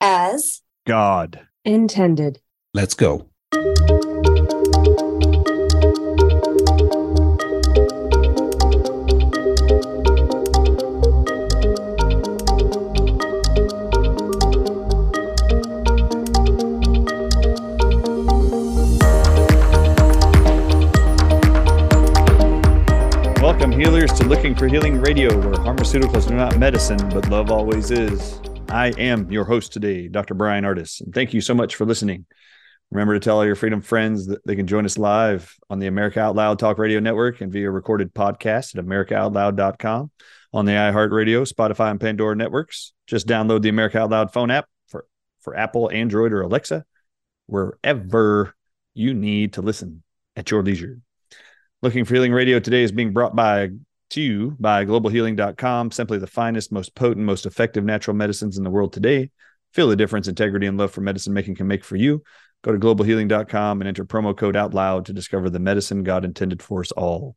as God. intended. Let's go. Welcome, healers, to Looking for Healing Radio, where pharmaceuticals are not medicine, but love always is. I am your host today, Dr. Bryan Ardis, and thank you so much for listening. Remember to tell all your freedom friends that they can join us live on the America Out Loud Talk Radio Network and via recorded podcast at americaoutloud.com on the iHeartRadio, Spotify, and Pandora networks. Just download the America Out Loud phone app for, for Apple, Android, or Alexa, wherever you need to listen at your leisure. Looking for Healing Radio today is being brought by to you by globalhealing.com, simply the finest, most potent, most effective natural medicines in the world today. Feel the difference integrity and love for medicine making can make for you. Go to globalhealing.com and enter promo code out loud to discover the medicine God intended for us all.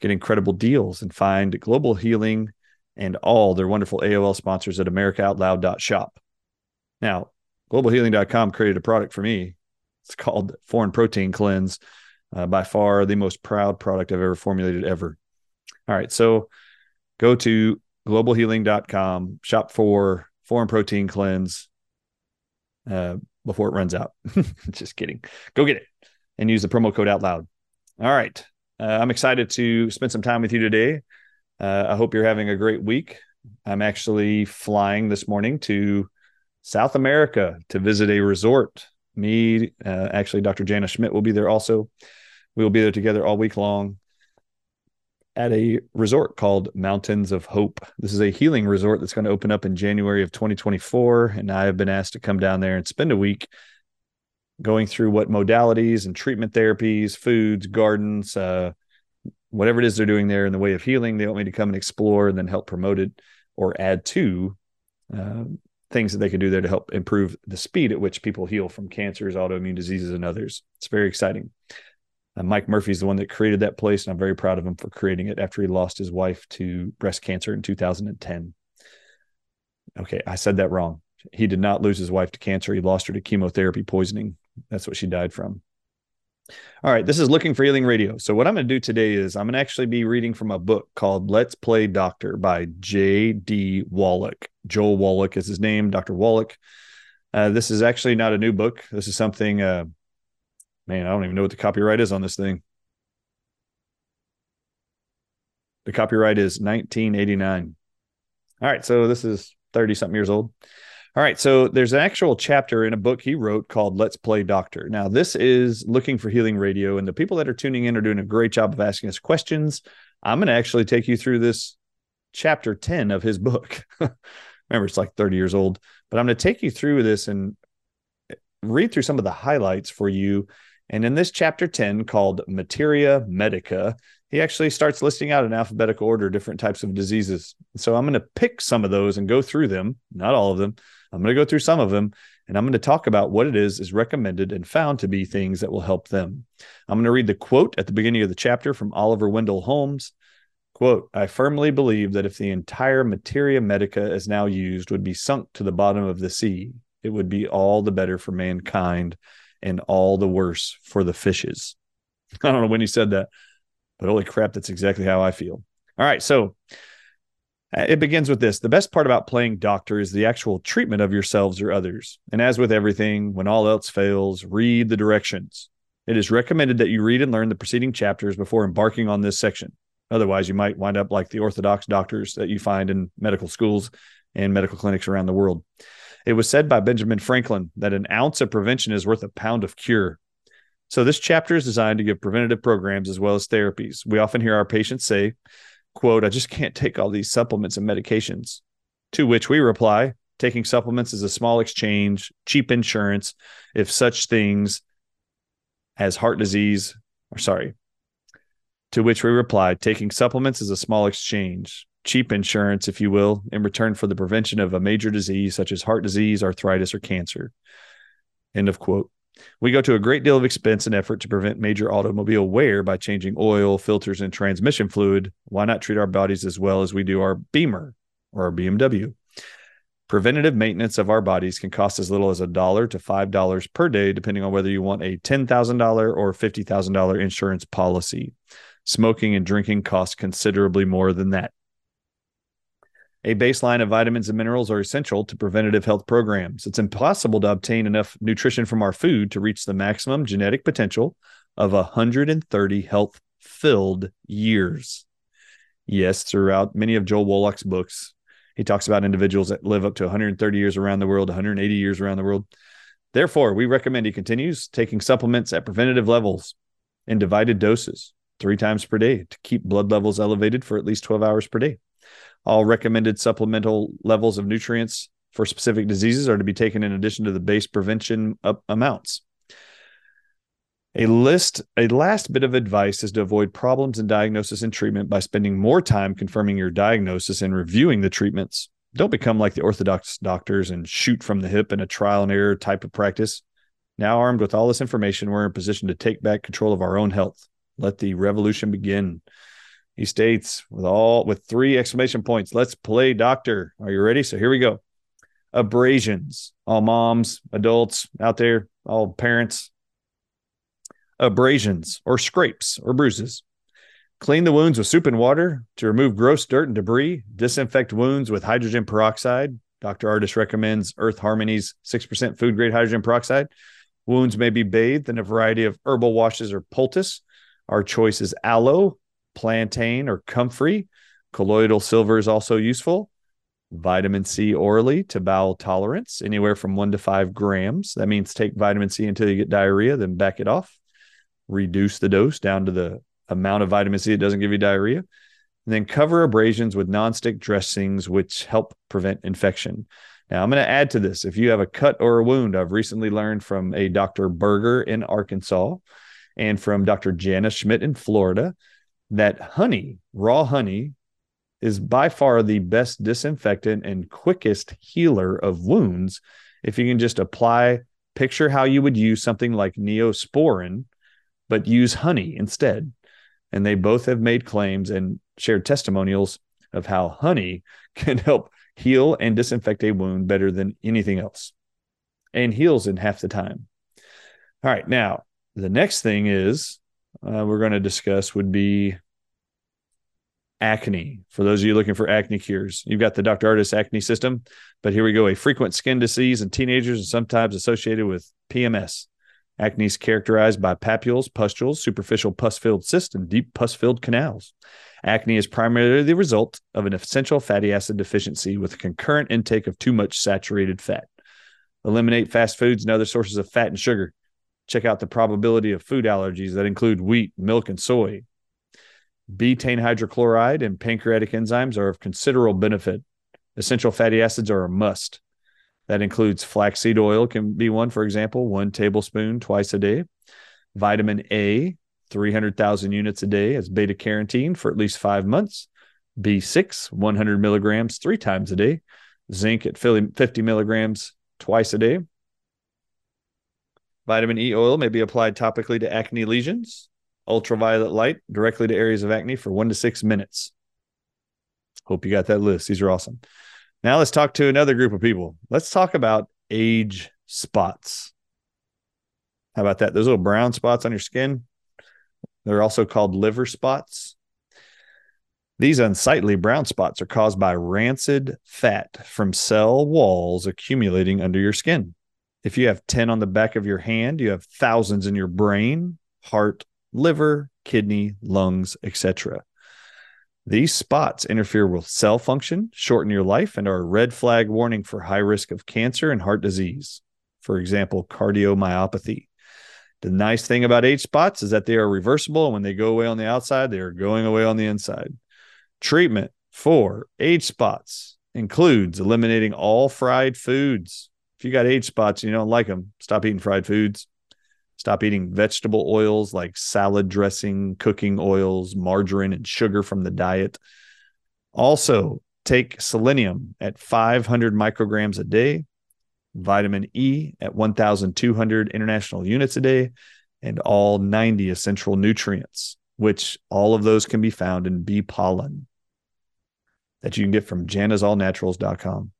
Get incredible deals and find Global Healing and all their wonderful AOL sponsors at americaoutloud.shop. Now, globalhealing.com created a product for me. It's called Foreign Protein Cleanse uh, by far the most proud product I've ever formulated ever. All right, so go to globalhealing.com, shop for foreign protein cleanse uh, before it runs out. Just kidding. Go get it and use the promo code out loud. All right, uh, I'm excited to spend some time with you today. Uh, I hope you're having a great week. I'm actually flying this morning to South America to visit a resort. Me, uh, actually, Dr. Jana Schmidt will be there also. We will be there together all week long at a resort called Mountains of Hope. This is a healing resort that's going to open up in January of 2024. And I have been asked to come down there and spend a week going through what modalities and treatment therapies, foods, gardens, uh, whatever it is they're doing there in the way of healing. They want me to come and explore and then help promote it or add to uh, things that they can do there to help improve the speed at which people heal from cancers, autoimmune diseases, and others. It's very exciting. Uh, Mike Murphy's the one that created that place, and I'm very proud of him for creating it after he lost his wife to breast cancer in 2010. Okay, I said that wrong. He did not lose his wife to cancer. He lost her to chemotherapy poisoning. That's what she died from. All right, this is Looking for Healing Radio. So, what I'm going to do today is I'm going to actually be reading from a book called Let's Play Doctor by J.D. Wallach. Joel Wallach is his name, Dr. Wallach. Uh, this is actually not a new book. This is something uh, man, I don't even know what the copyright is on this thing. The copyright is 1989. All right, so this is 30 something years old. All right, so there's an actual chapter in a book he wrote called Let's Play Doctor. Now, this is looking for healing radio, and the people that are tuning in are doing a great job of asking us questions. I'm going to actually take you through this chapter 10 of his book. Remember, it's like 30 years old, but I'm going to take you through this and read through some of the highlights for you and in this chapter 10 called Materia Medica, he actually starts listing out in alphabetical order different types of diseases. So I'm going to pick some of those and go through them, not all of them. I'm going to go through some of them and I'm going to talk about what it is is recommended and found to be things that will help them. I'm going to read the quote at the beginning of the chapter from Oliver Wendell Holmes. Quote, I firmly believe that if the entire materia medica as now used would be sunk to the bottom of the sea, it would be all the better for mankind and all the worse for the fishes. I don't know when he said that, but holy crap, that's exactly how I feel. All right. So uh, it begins with this the best part about playing doctor is the actual treatment of yourselves or others. And as with everything, when all else fails, read the directions. It is recommended that you read and learn the preceding chapters before embarking on this section. Otherwise, you might wind up like the orthodox doctors that you find in medical schools and medical clinics around the world. It was said by Benjamin Franklin that an ounce of prevention is worth a pound of cure. So this chapter is designed to give preventative programs as well as therapies. We often hear our patients say, quote, I just can't take all these supplements and medications. To which we reply, taking supplements is a small exchange, cheap insurance, if such things as heart disease, or sorry. To which we reply, taking supplements is a small exchange, cheap insurance, if you will, in return for the prevention of a major disease such as heart disease, arthritis, or cancer. End of quote. We go to a great deal of expense and effort to prevent major automobile wear by changing oil, filters, and transmission fluid. Why not treat our bodies as well as we do our Beamer or our BMW? Preventative maintenance of our bodies can cost as little as a dollar to five dollars per day, depending on whether you want a ten thousand dollar or fifty thousand dollar insurance policy. Smoking and drinking cost considerably more than that. A baseline of vitamins and minerals are essential to preventative health programs. It's impossible to obtain enough nutrition from our food to reach the maximum genetic potential of 130 health filled years. Yes, throughout many of Joel Wallach's books, he talks about individuals that live up to 130 years around the world, 180 years around the world. Therefore, we recommend he continues taking supplements at preventative levels in divided doses three times per day to keep blood levels elevated for at least 12 hours per day. All recommended supplemental levels of nutrients for specific diseases are to be taken in addition to the base prevention amounts. A list, a last bit of advice is to avoid problems in diagnosis and treatment by spending more time confirming your diagnosis and reviewing the treatments. Don't become like the orthodox doctors and shoot from the hip in a trial and error type of practice. Now armed with all this information, we're in a position to take back control of our own health. Let the revolution begin. He states with all with three exclamation points. Let's play doctor. Are you ready? So here we go. Abrasions. All moms, adults out there, all parents, abrasions or scrapes or bruises. Clean the wounds with soup and water to remove gross dirt and debris. Disinfect wounds with hydrogen peroxide. Dr. Ardis recommends Earth Harmony's 6% food grade hydrogen peroxide. Wounds may be bathed in a variety of herbal washes or poultice. Our choice is aloe, plantain, or comfrey. Colloidal silver is also useful. Vitamin C orally to bowel tolerance, anywhere from one to five grams. That means take vitamin C until you get diarrhea, then back it off reduce the dose down to the amount of vitamin C that doesn't give you diarrhea. And then cover abrasions with nonstick dressings, which help prevent infection. Now, I'm going to add to this. If you have a cut or a wound, I've recently learned from a Dr. Berger in Arkansas and from Dr. Jana Schmidt in Florida that honey, raw honey, is by far the best disinfectant and quickest healer of wounds. If you can just apply, picture how you would use something like neosporin but use honey instead. And they both have made claims and shared testimonials of how honey can help heal and disinfect a wound better than anything else and heals in half the time. All right. Now, the next thing is uh, we're going to discuss would be acne. For those of you looking for acne cures, you've got the Dr. Ardis acne system, but here we go a frequent skin disease in teenagers and sometimes associated with PMS. Acne is characterized by papules, pustules, superficial pus filled cysts, and deep pus filled canals. Acne is primarily the result of an essential fatty acid deficiency with a concurrent intake of too much saturated fat. Eliminate fast foods and other sources of fat and sugar. Check out the probability of food allergies that include wheat, milk, and soy. Betaine hydrochloride and pancreatic enzymes are of considerable benefit. Essential fatty acids are a must. That includes flaxseed oil, can be one, for example, one tablespoon twice a day. Vitamin A, 300,000 units a day as beta carotene for at least five months. B6, 100 milligrams three times a day. Zinc at 50 milligrams twice a day. Vitamin E oil may be applied topically to acne lesions. Ultraviolet light directly to areas of acne for one to six minutes. Hope you got that list. These are awesome. Now let's talk to another group of people. Let's talk about age spots. How about that? Those little brown spots on your skin, they're also called liver spots. These unsightly brown spots are caused by rancid fat from cell walls accumulating under your skin. If you have 10 on the back of your hand, you have thousands in your brain, heart, liver, kidney, lungs, etc. These spots interfere with cell function, shorten your life, and are a red flag warning for high risk of cancer and heart disease. For example, cardiomyopathy. The nice thing about age spots is that they are reversible. And when they go away on the outside, they are going away on the inside. Treatment for age spots includes eliminating all fried foods. If you got age spots and you don't like them, stop eating fried foods. Stop eating vegetable oils like salad dressing, cooking oils, margarine, and sugar from the diet. Also, take selenium at 500 micrograms a day, vitamin E at 1,200 international units a day, and all 90 essential nutrients, which all of those can be found in bee pollen that you can get from janasallnaturals.com.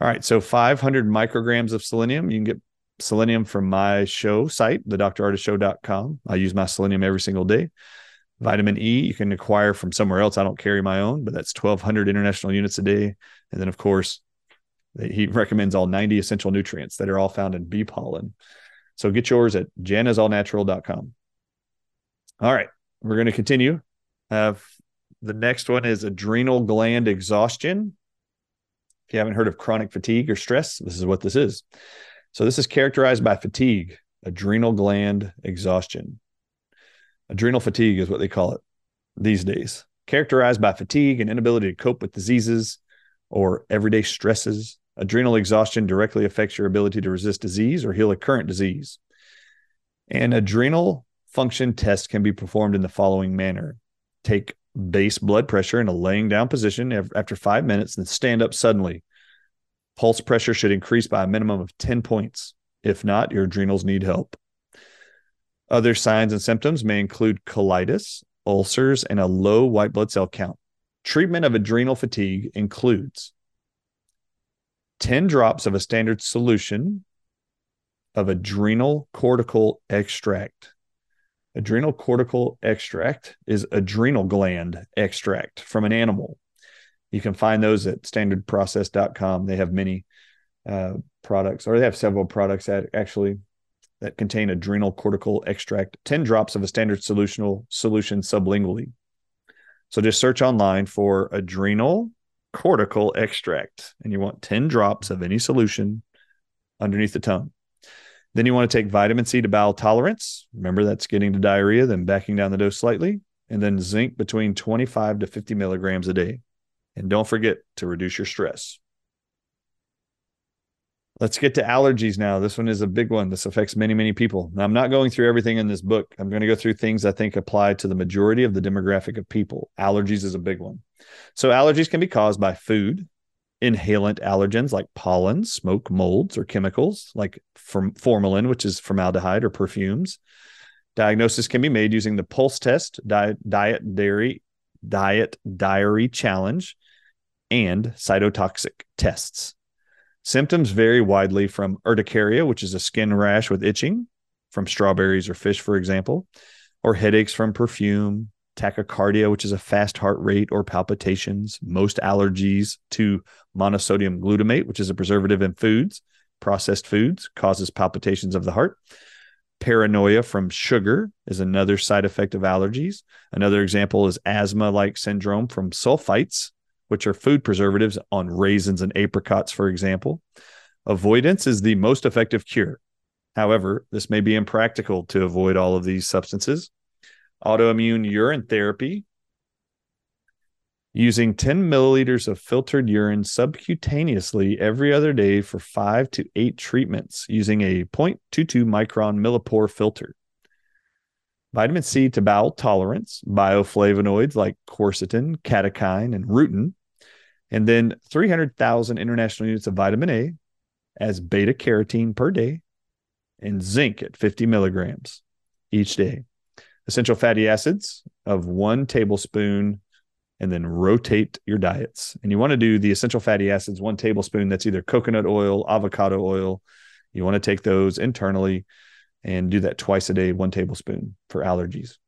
All right. So 500 micrograms of selenium. You can get selenium from my show site, thedrardisshow.com. I use my selenium every single day. Vitamin E, you can acquire from somewhere else. I don't carry my own, but that's 1,200 international units a day. And then, of course, he recommends all 90 essential nutrients that are all found in bee pollen. So get yours at janasallnatural.com. All right, we're going to continue. The next one is adrenal gland exhaustion. If you haven't heard of chronic fatigue or stress, this is what this is. So, this is characterized by fatigue, adrenal gland exhaustion. Adrenal fatigue is what they call it these days, characterized by fatigue and inability to cope with diseases or everyday stresses. Adrenal exhaustion directly affects your ability to resist disease or heal a current disease. An adrenal function test can be performed in the following manner take base blood pressure in a laying down position after five minutes, and stand up suddenly. Pulse pressure should increase by a minimum of 10 points. If not, your adrenals need help. Other signs and symptoms may include colitis, ulcers, and a low white blood cell count. Treatment of adrenal fatigue includes 10 drops of a standard solution of adrenal cortical extract. Adrenal cortical extract is adrenal gland extract from an animal. You can find those at standardprocess.com. They have many uh, products, or they have several products that actually that contain adrenal cortical extract, 10 drops of a standard solutional solution sublingually. So just search online for adrenal cortical extract, and you want 10 drops of any solution underneath the tongue. Then you want to take vitamin C to bowel tolerance. Remember, that's getting to diarrhea, then backing down the dose slightly, and then zinc between 25 to 50 milligrams a day. And don't forget to reduce your stress. Let's get to allergies now. This one is a big one. This affects many, many people. Now, I'm not going through everything in this book. I'm going to go through things I think apply to the majority of the demographic of people. Allergies is a big one. So, allergies can be caused by food, inhalant allergens like pollen, smoke, molds, or chemicals like formalin, which is formaldehyde, or perfumes. Diagnosis can be made using the pulse test, diet, dairy, diet diary challenge, and cytotoxic tests. Symptoms vary widely from urticaria, which is a skin rash with itching from strawberries or fish, for example, or headaches from perfume, tachycardia, which is a fast heart rate or palpitations, most allergies to monosodium glutamate, which is a preservative in foods, processed foods, causes palpitations of the heart. Paranoia from sugar is another side effect of allergies. Another example is asthma like syndrome from sulfites, which are food preservatives on raisins and apricots, for example. Avoidance is the most effective cure. However, this may be impractical to avoid all of these substances autoimmune urine therapy using 10 milliliters of filtered urine subcutaneously every other day for five to eight treatments using a 0.22 micron millipore filter. Vitamin C to bowel tolerance, bioflavonoids like quercetin, catechin, and rutin, and then 300,000 international units of vitamin A as beta carotene per day, and zinc at 50 milligrams each day essential fatty acids of one tablespoon and then rotate your diets. And you want to do the essential fatty acids, one tablespoon that's either coconut oil, avocado oil. You want to take those internally and do that twice a day, one tablespoon for allergies.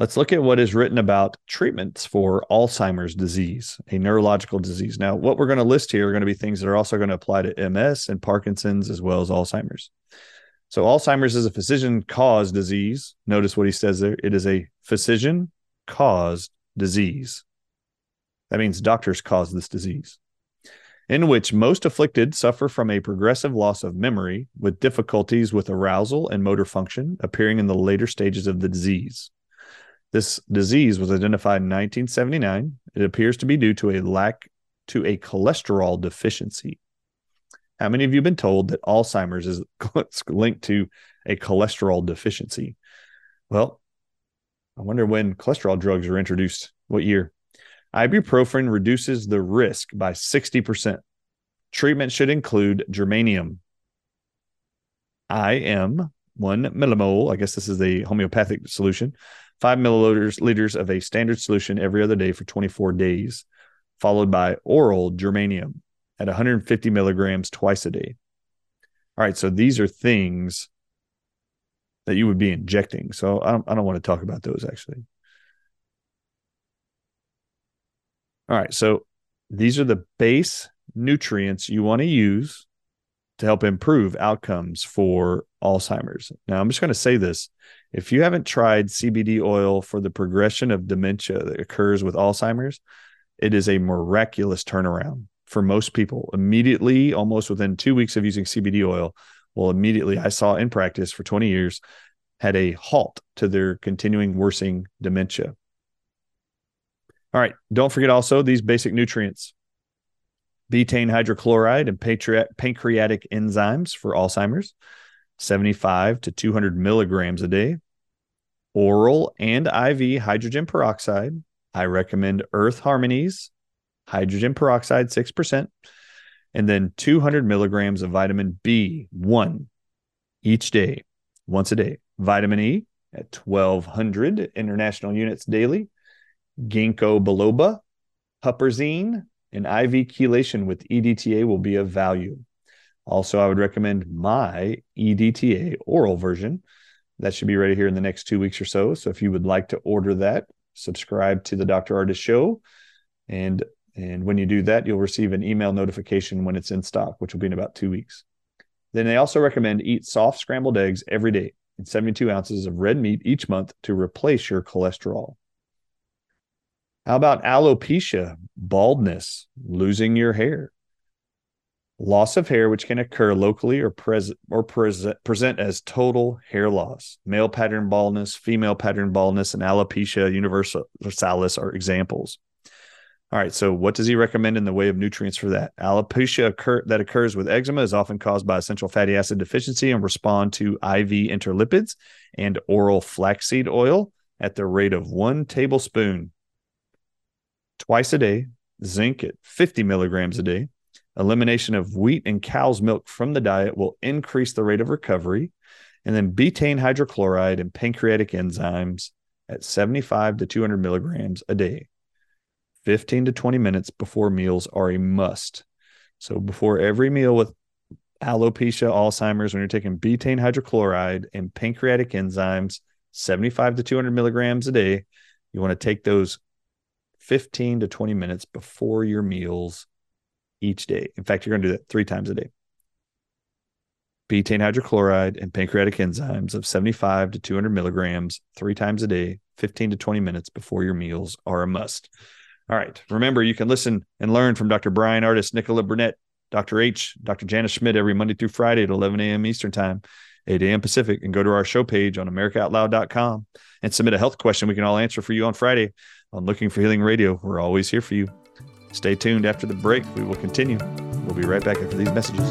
Let's look at what is written about treatments for Alzheimer's disease, a neurological disease. Now, what we're going to list here are going to be things that are also going to apply to MS and Parkinson's as well as Alzheimer's. So Alzheimer's is a physician caused disease. Notice what he says there. It is a physician caused disease. That means doctors cause this disease, in which most afflicted suffer from a progressive loss of memory with difficulties with arousal and motor function appearing in the later stages of the disease. This disease was identified in 1979. It appears to be due to a lack to a cholesterol deficiency. How many of you have been told that Alzheimer's is linked to a cholesterol deficiency? Well, I wonder when cholesterol drugs were introduced. What year? Ibuprofen reduces the risk by 60%. Treatment should include germanium. IM, one millimole. I guess this is the homeopathic solution. Five milliliters liters of a standard solution every other day for 24 days, followed by oral germanium at 150 milligrams twice a day. All right, so these are things that you would be injecting. So I don't, I don't want to talk about those actually. All right, so these are the base nutrients you want to use to help improve outcomes for Alzheimer's. Now, I'm just going to say this. If you haven't tried CBD oil for the progression of dementia that occurs with Alzheimer's, it is a miraculous turnaround for most people. Immediately, almost within two weeks of using CBD oil, well, immediately I saw in practice for 20 years had a halt to their continuing worsening dementia. All right. Don't forget also these basic nutrients betaine hydrochloride and pancreatic enzymes for Alzheimer's, 75 to 200 milligrams a day. Oral and IV hydrogen peroxide. I recommend Earth Harmonies, hydrogen peroxide 6%, and then 200 milligrams of vitamin B1 each day, once a day. Vitamin E at 1200 international units daily. Ginkgo biloba, huperzine, and IV chelation with EDTA will be of value. Also, I would recommend my EDTA oral version. That should be ready here in the next two weeks or so. So if you would like to order that, subscribe to the Dr. Ardis Show. And and when you do that, you'll receive an email notification when it's in stock, which will be in about two weeks. Then they also recommend eat soft scrambled eggs every day and 72 ounces of red meat each month to replace your cholesterol. How about alopecia, baldness, losing your hair? Loss of hair, which can occur locally or, pres- or present present as total hair loss. Male pattern baldness, female pattern baldness, and alopecia universalis are examples. All right. So, what does he recommend in the way of nutrients for that? Alopecia occur- that occurs with eczema is often caused by essential fatty acid deficiency and respond to IV intralipids and oral flaxseed oil at the rate of one tablespoon twice a day, zinc at 50 milligrams a day. Elimination of wheat and cow's milk from the diet will increase the rate of recovery. And then betaine hydrochloride and pancreatic enzymes at 75 to 200 milligrams a day. 15 to 20 minutes before meals are a must. So before every meal with alopecia, Alzheimer's, when you're taking betaine hydrochloride and pancreatic enzymes, 75 to 200 milligrams a day, you want to take those 15 to 20 minutes before your meals each day. In fact, you're going to do that three times a day. Betaine hydrochloride and pancreatic enzymes of 75 to 200 milligrams three times a day, 15 to 20 minutes before your meals are a must. All right. Remember, you can listen and learn from Dr. Bryan Ardis, Nicola Burnett, Dr. H, Dr. Jana Schmidt every Monday through Friday at 11 a.m. Eastern Time, 8 a.m. Pacific, and go to our show page on AmericaOutloud.com and submit a health question we can all answer for you on Friday on Looking for Healing Radio. We're always here for you. Stay tuned after the break. We will continue. We'll be right back after these messages.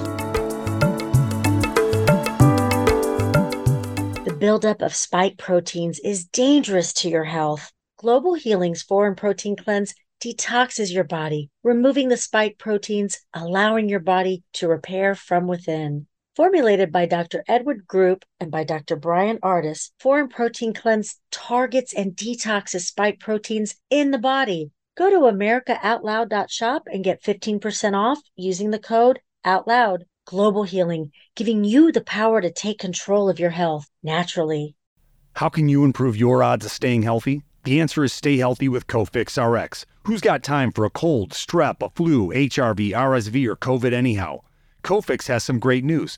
The buildup of spike proteins is dangerous to your health. Global Healing's Foreign Protein Cleanse detoxes your body, removing the spike proteins, allowing your body to repair from within. Formulated by Dr. Edward Group and by Dr. Bryan Ardis, Foreign Protein Cleanse targets and detoxes spike proteins in the body. Go to AmericaOutloud.shop and get 15% off using the code OUTLOUD. Global Healing, giving you the power to take control of your health naturally. How can you improve your odds of staying healthy? The answer is stay healthy with Cofix RX. Who's got time for a cold, strep, a flu, HRV, RSV, or COVID anyhow? Cofix has some great news.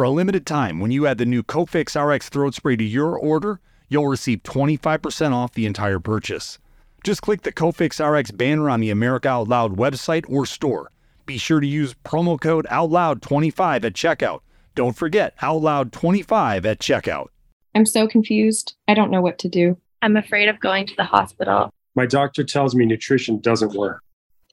For a limited time, when you add the new Cofix RX throat spray to your order, you'll receive 25% off the entire purchase. Just click the Cofix RX banner on the America Out Loud website or store. Be sure to use promo code OUTLOUD25 at checkout. Don't forget OUTLOUD25 at checkout. I'm so confused. I don't know what to do. I'm afraid of going to the hospital. My doctor tells me nutrition doesn't work.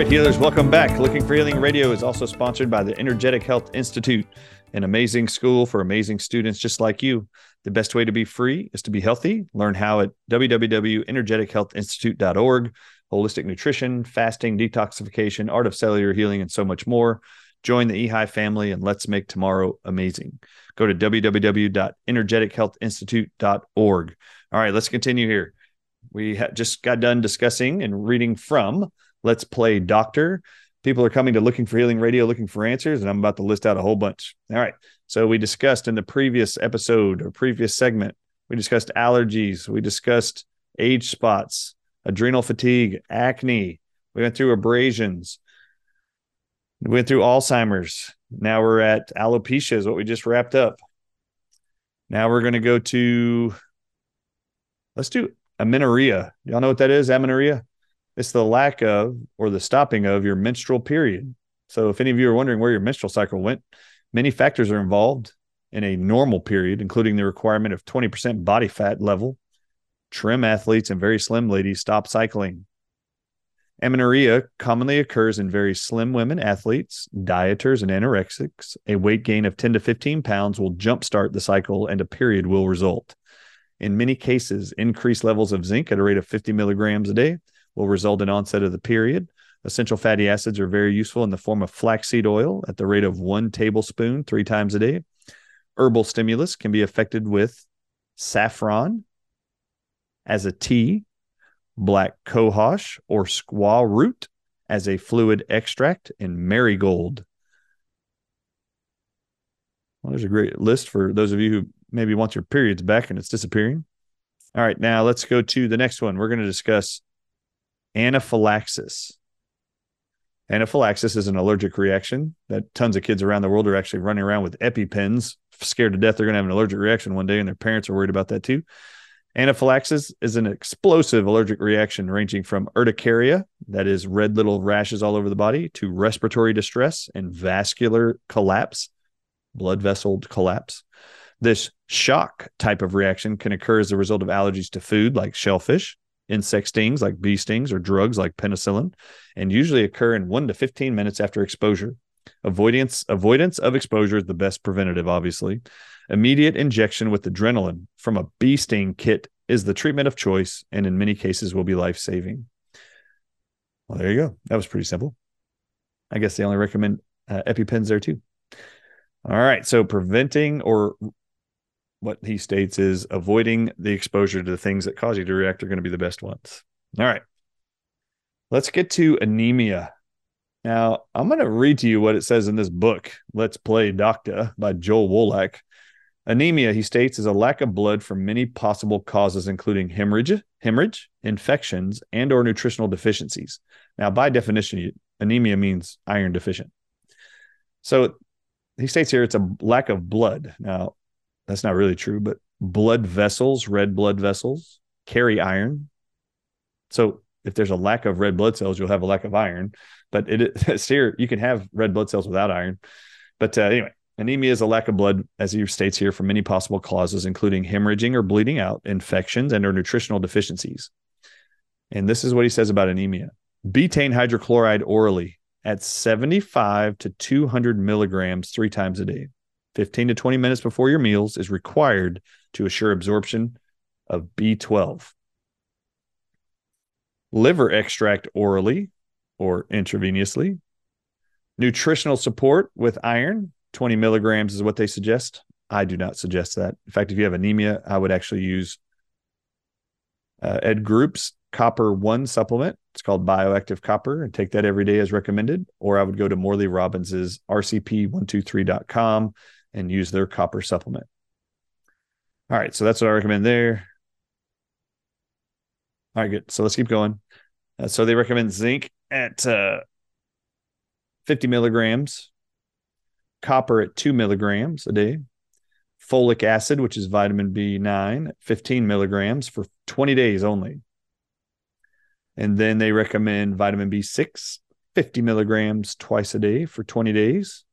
right, healers, welcome back. Looking for Healing Radio is also sponsored by the Energetic Health Institute, an amazing school for amazing students just like you. The best way to be free is to be healthy. Learn how at www.energetichealthinstitute.org. Holistic nutrition, fasting, detoxification, art of cellular healing, and so much more. Join the EHI family and let's make tomorrow amazing. Go to www.energetichealthinstitute.org. All right, let's continue here. We ha- just got done discussing and reading from Let's Play Doctor. People are coming to Looking for Healing Radio looking for answers, and I'm about to list out a whole bunch. All right. So we discussed in the previous episode or previous segment, we discussed allergies, we discussed age spots, adrenal fatigue, acne. We went through abrasions. We went through Alzheimer's. Now we're at alopecia, is what we just wrapped up. Now we're going to go to, let's do amenorrhea. Y'all know what that is? Amenorrhea? It's the lack of or the stopping of your menstrual period. So, if any of you are wondering where your menstrual cycle went, many factors are involved in a normal period, including the requirement of 20% body fat level. Trim athletes and very slim ladies stop cycling. Amenorrhea commonly occurs in very slim women athletes, dieters, and anorexics. A weight gain of 10 to 15 pounds will jumpstart the cycle and a period will result. In many cases, increased levels of zinc at a rate of 50 milligrams a day will result in onset of the period. Essential fatty acids are very useful in the form of flaxseed oil at the rate of one tablespoon three times a day. Herbal stimulus can be affected with saffron as a tea, black cohosh or squaw root as a fluid extract, and marigold. Well, there's a great list for those of you who maybe want your periods back and it's disappearing. All right, now let's go to the next one. We're going to discuss anaphylaxis. Anaphylaxis is an allergic reaction that tons of kids around the world are actually running around with EpiPens, scared to death they're going to have an allergic reaction one day, and their parents are worried about that too. Anaphylaxis is an explosive allergic reaction ranging from urticaria, that is red little rashes all over the body, to respiratory distress and vascular collapse, blood vessel collapse. This shock type of reaction can occur as a result of allergies to food like shellfish, insect stings like bee stings or drugs like penicillin, and usually occur in one to 15 minutes after exposure. Avoidance avoidance of exposure is the best preventative, obviously. Immediate injection with adrenaline from a bee sting kit is the treatment of choice and in many cases will be life saving. Well, there you go. That was pretty simple. I guess they only recommend uh, EpiPens there too. All right. So preventing or what he states is avoiding the exposure to the things that cause you to react are going to be the best ones. All right. Let's get to anemia. Now, I'm going to read to you what it says in this book, Let's Play Doctor by Joel Wallach. Anemia, he states, is a lack of blood from many possible causes, including hemorrhage, hemorrhage, infections, and or nutritional deficiencies. Now, by definition, anemia means iron deficient. So he states here it's a lack of blood. Now, that's not really true, but blood vessels, red blood vessels, carry iron. So if there's a lack of red blood cells, you'll have a lack of iron. But it it's here you can have red blood cells without iron. But uh, anyway, anemia is a lack of blood, as he states here, from many possible causes, including hemorrhaging or bleeding out, infections, and or nutritional deficiencies. And this is what he says about anemia: betaine hydrochloride orally at 75 to 200 milligrams three times a day. 15 to 20 minutes before your meals is required to assure absorption of B12. Liver extract orally or intravenously. Nutritional support with iron, 20 milligrams is what they suggest. I do not suggest that. In fact, if you have anemia, I would actually use uh, Ed Group's Copper One supplement. It's called Bioactive Copper and take that every day as recommended. Or I would go to Morley Robbins's RCP123.com and use their copper supplement. All right, so that's what I recommend there. All right, good. So let's keep going. Uh, so they recommend zinc at uh, 50 milligrams copper at two milligrams a day, folic acid, which is vitamin B9, 15 milligrams for 20 days only. And then they recommend vitamin B6, 50 milligrams twice a day for 20 days,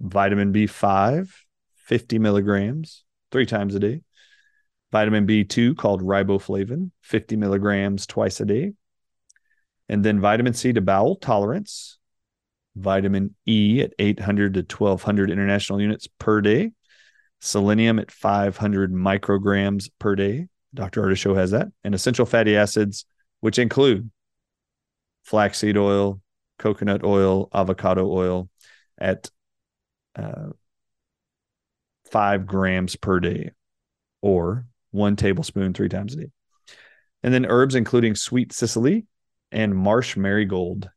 vitamin B5, 50 milligrams three times a day, vitamin B2 called riboflavin, 50 milligrams twice a day, and then vitamin C to bowel tolerance, vitamin E at 800 to 1200 international units per day, selenium at 500 micrograms per day. Dr. Ardis Show has that, and essential fatty acids, which include flaxseed oil, coconut oil, avocado oil at uh, five grams per day or one tablespoon three times a day. And then herbs, including sweet cicely and marsh marigold.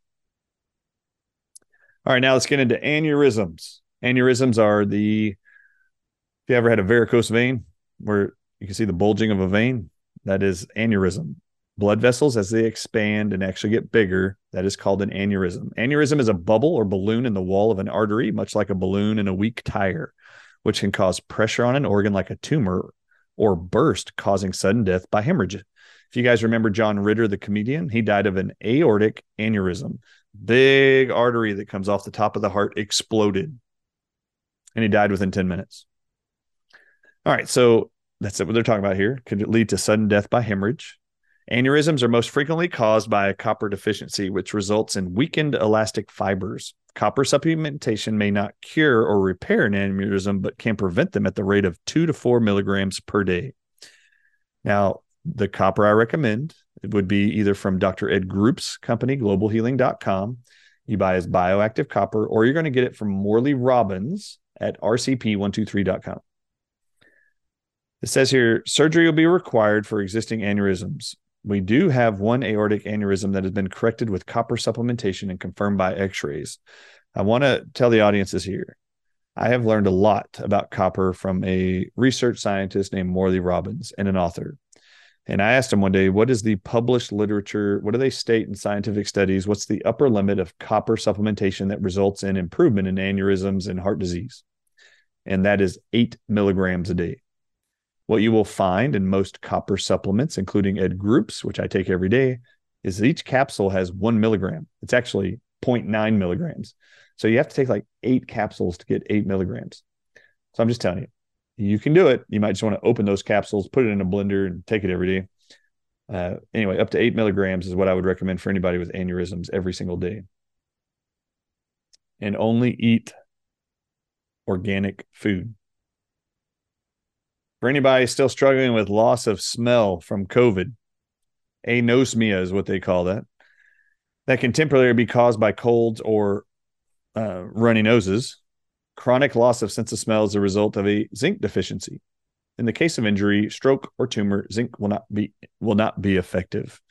All right, now let's get into aneurysms. Aneurysms are the, if you ever had a varicose vein where you can see the bulging of a vein, that is aneurysm blood vessels as they expand and actually get bigger. That is called an aneurysm. Aneurysm is a bubble or balloon in the wall of an artery, much like a balloon in a weak tire, which can cause pressure on an organ like a tumor or burst, causing sudden death by hemorrhage. If you guys remember John Ritter, the comedian, he died of an aortic aneurysm. Big artery that comes off the top of the heart exploded, and he died within 10 minutes. All right, so that's what they're talking about here. Could it lead to sudden death by hemorrhage? Aneurysms are most frequently caused by a copper deficiency, which results in weakened elastic fibers. Copper supplementation may not cure or repair an aneurysm, but can prevent them at the rate of two to four milligrams per day. Now, the copper I recommend would be either from Dr. Ed Group's company, globalhealing.com. You buy his bioactive copper, or you're going to get it from Morley Robbins at rcp123.com. It says here surgery will be required for existing aneurysms. We do have one aortic aneurysm that has been corrected with copper supplementation and confirmed by x rays. I want to tell the audiences here I have learned a lot about copper from a research scientist named Morley Robbins and an author. And I asked him one day, what is the published literature? What do they state in scientific studies? What's the upper limit of copper supplementation that results in improvement in aneurysms and heart disease? And that is eight milligrams a day. What you will find in most copper supplements, including Ed Groups, which I take every day, is that each capsule has one milligram. It's actually 0.9 milligrams. So you have to take like eight capsules to get eight milligrams. So I'm just telling you, you can do it. You might just want to open those capsules, put it in a blender, and take it every day. Uh, anyway, up to eight milligrams is what I would recommend for anybody with aneurysms every single day. And only eat organic food. For anybody still struggling with loss of smell from COVID, anosmia is what they call that. That can temporarily be caused by colds or uh, runny noses. Chronic loss of sense of smell is a result of a zinc deficiency. In the case of injury, stroke, or tumor, zinc will not be will not be effective.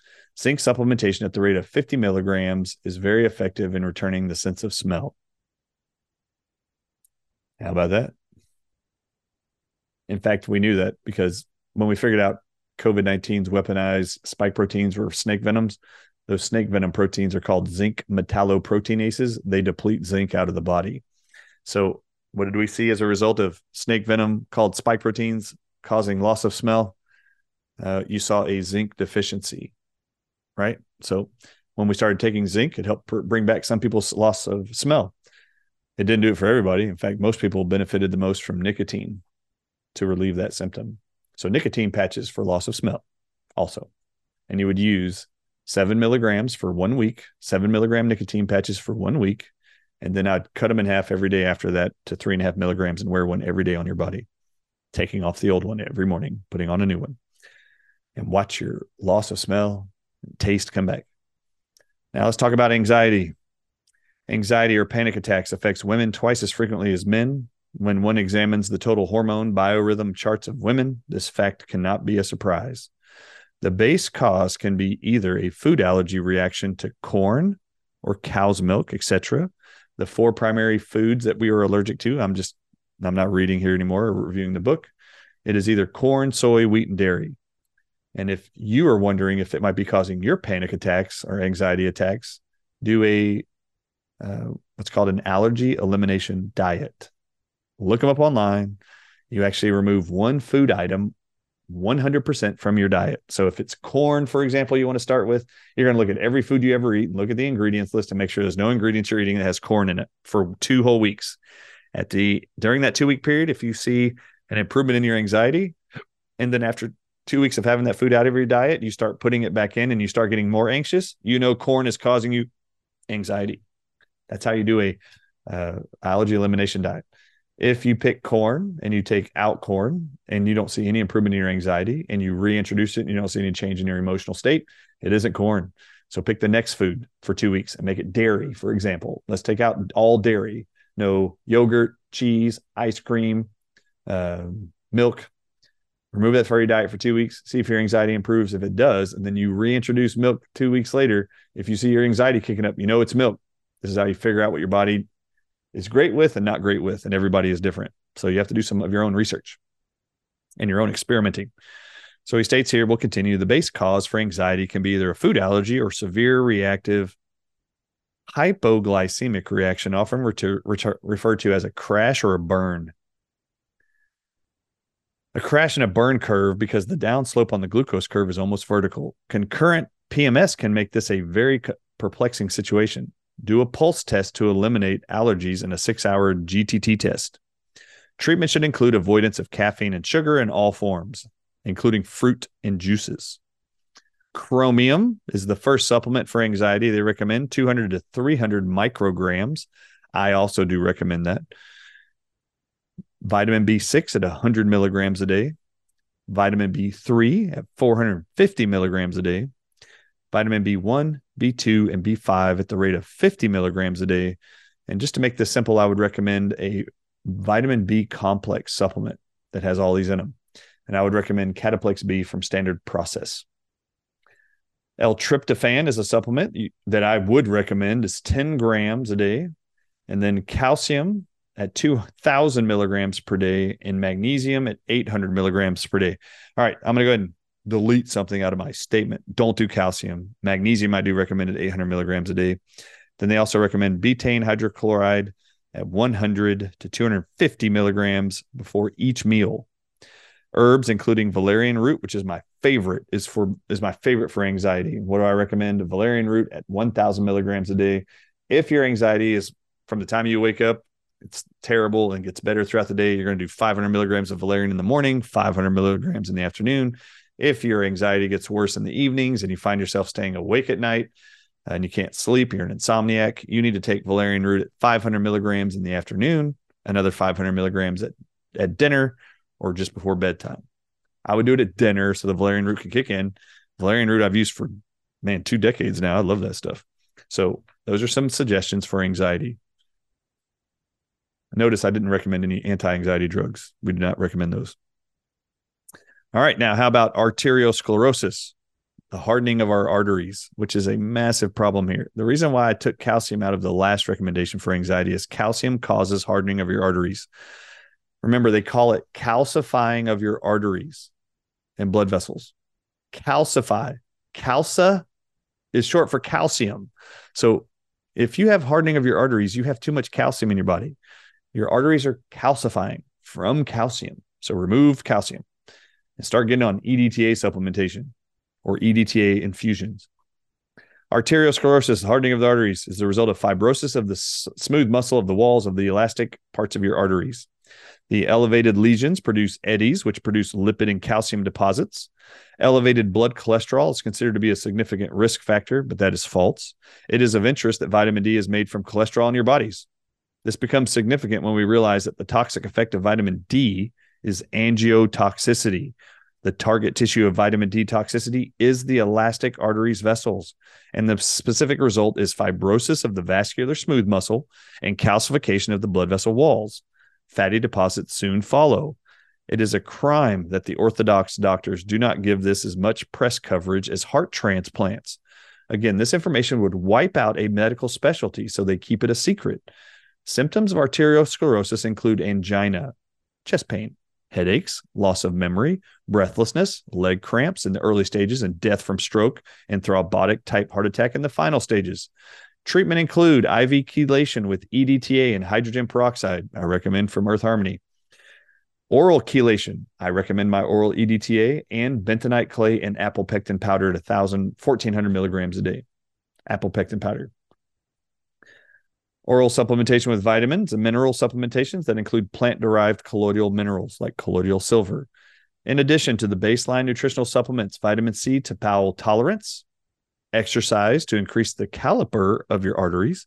Zinc supplementation at the rate of 50 milligrams is very effective in returning the sense of smell. How about that? In fact, we knew that because when we figured out COVID 19's weaponized spike proteins were snake venoms, those snake venom proteins are called zinc metalloproteinases. They deplete zinc out of the body. So, what did we see as a result of snake venom called spike proteins causing loss of smell? Uh, you saw a zinc deficiency, right? So, when we started taking zinc, it helped bring back some people's loss of smell. It didn't do it for everybody. In fact, most people benefited the most from nicotine to relieve that symptom. So nicotine patches for loss of smell also. And you would use seven milligrams for one week, seven milligram nicotine patches for one week. And then I'd cut them in half every day after that to three and a half milligrams and wear one every day on your body, taking off the old one every morning, putting on a new one. And watch your loss of smell and taste come back. Now let's talk about anxiety. Anxiety or panic attacks affects women twice as frequently as men, when one examines the total hormone biorhythm charts of women, this fact cannot be a surprise. The base cause can be either a food allergy reaction to corn or cow's milk, etc. The four primary foods that we are allergic to, I'm just I'm not reading here anymore or reviewing the book. It is either corn, soy, wheat, and dairy. And if you are wondering if it might be causing your panic attacks or anxiety attacks, do a uh, what's called an allergy elimination diet. Look them up online. You actually remove one food item 100% from your diet. So if it's corn, for example, you want to start with, you're going to look at every food you ever eat and look at the ingredients list and make sure there's no ingredients you're eating that has corn in it for two whole weeks. At the during that two week period, if you see an improvement in your anxiety, and then after two weeks of having that food out of your diet, you start putting it back in and you start getting more anxious, you know corn is causing you anxiety. That's how you do a uh, allergy elimination diet. If you pick corn and you take out corn and you don't see any improvement in your anxiety and you reintroduce it and you don't see any change in your emotional state, it isn't corn. So pick the next food for two weeks and make it dairy, for example. Let's take out all dairy, no yogurt, cheese, ice cream, uh, milk. Remove that from your diet for two weeks. See if your anxiety improves. If it does, and then you reintroduce milk two weeks later, if you see your anxiety kicking up, you know it's milk. This is how you figure out what your body is great with and not great with, and everybody is different. So you have to do some of your own research and your own experimenting. So he states here, we'll continue. The base cause for anxiety can be either a food allergy or severe reactive hypoglycemic reaction, often referred to as a crash or a burn. A crash and a burn curve because the downslope on the glucose curve is almost vertical. Concurrent PMS can make this a very perplexing situation. Do a pulse test to eliminate allergies and a six hour GTT test. Treatment should include avoidance of caffeine and sugar in all forms, including fruit and juices. Chromium is the first supplement for anxiety. They recommend 200 to 300 micrograms. I also do recommend that. Vitamin B6 at 100 milligrams a day. Vitamin B3 at 450 milligrams a day. Vitamin B1, B2, and B5 at the rate of 50 milligrams a day. And just to make this simple, I would recommend a vitamin B complex supplement that has all these in them. And I would recommend Cataplex B from Standard Process. L-tryptophan is a supplement that I would recommend. It's 10 grams a day. And then calcium at 2,000 milligrams per day and magnesium at 800 milligrams per day. All right, I'm going to go ahead and delete something out of my statement. Don't do calcium. Magnesium, I do recommend at 800 milligrams a day. Then they also recommend betaine hydrochloride at 100 to 250 milligrams before each meal. Herbs, including valerian root, which is my favorite, is for is my favorite for anxiety. What do I recommend? Valerian root at 1,000 milligrams a day. If your anxiety is from the time you wake up, it's terrible and gets better throughout the day. You're going to do 500 milligrams of valerian in the morning, 500 milligrams in the afternoon, if your anxiety gets worse in the evenings and you find yourself staying awake at night uh, and you can't sleep, you're an insomniac, you need to take valerian root at 500 milligrams in the afternoon, another 500 milligrams at, at dinner or just before bedtime. I would do it at dinner so the valerian root can kick in. Valerian root I've used for, man, two decades now. I love that stuff. So those are some suggestions for anxiety. Notice I didn't recommend any anti anxiety drugs. We do not recommend those. All right. Now, how about arteriosclerosis, the hardening of our arteries, which is a massive problem here? The reason why I took calcium out of the last recommendation for anxiety is calcium causes hardening of your arteries. Remember, they call it calcifying of your arteries and blood vessels. Calcify. Calca is short for calcium. So if you have hardening of your arteries, you have too much calcium in your body. Your arteries are calcifying from calcium. So remove calcium and start getting on EDTA supplementation or EDTA infusions. Arteriosclerosis, hardening of the arteries, is the result of fibrosis of the s- smooth muscle of the walls of the elastic parts of your arteries. The elevated lesions produce eddies, which produce lipid and calcium deposits. Elevated blood cholesterol is considered to be a significant risk factor, but that is false. It is of interest that vitamin D is made from cholesterol in your bodies. This becomes significant when we realize that the toxic effect of vitamin D is angiotoxicity. The target tissue of vitamin D toxicity is the elastic arteries vessels, and the specific result is fibrosis of the vascular smooth muscle and calcification of the blood vessel walls. Fatty deposits soon follow. It is a crime that the orthodox doctors do not give this as much press coverage as heart transplants. Again, this information would wipe out a medical specialty, so they keep it a secret. Symptoms of arteriosclerosis include angina, chest pain, headaches, loss of memory, breathlessness, leg cramps in the early stages, and death from stroke and thrombotic type heart attack in the final stages. Treatment include IV chelation with EDTA and hydrogen peroxide. I recommend from Earth Harmony. Oral chelation. I recommend my oral EDTA and bentonite clay and apple pectin powder at 1,000, 1,400 milligrams a day. Apple pectin powder. Oral supplementation with vitamins and mineral supplementations that include plant derived colloidal minerals like colloidal silver. In addition to the baseline nutritional supplements, vitamin C to bowel tolerance, exercise to increase the caliper of your arteries,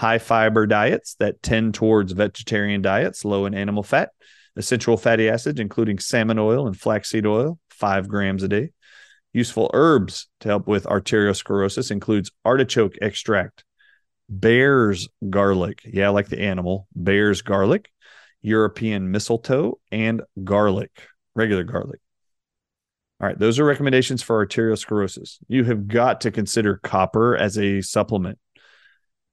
high fiber diets that tend towards vegetarian diets, low in animal fat, essential fatty acids, including salmon oil and flaxseed oil, five grams a day. Useful herbs to help with arteriosclerosis includes artichoke extract, bear's garlic. Yeah, like the animal, bear's garlic, European mistletoe, and garlic, regular garlic. All right, those are recommendations for arteriosclerosis. You have got to consider copper as a supplement.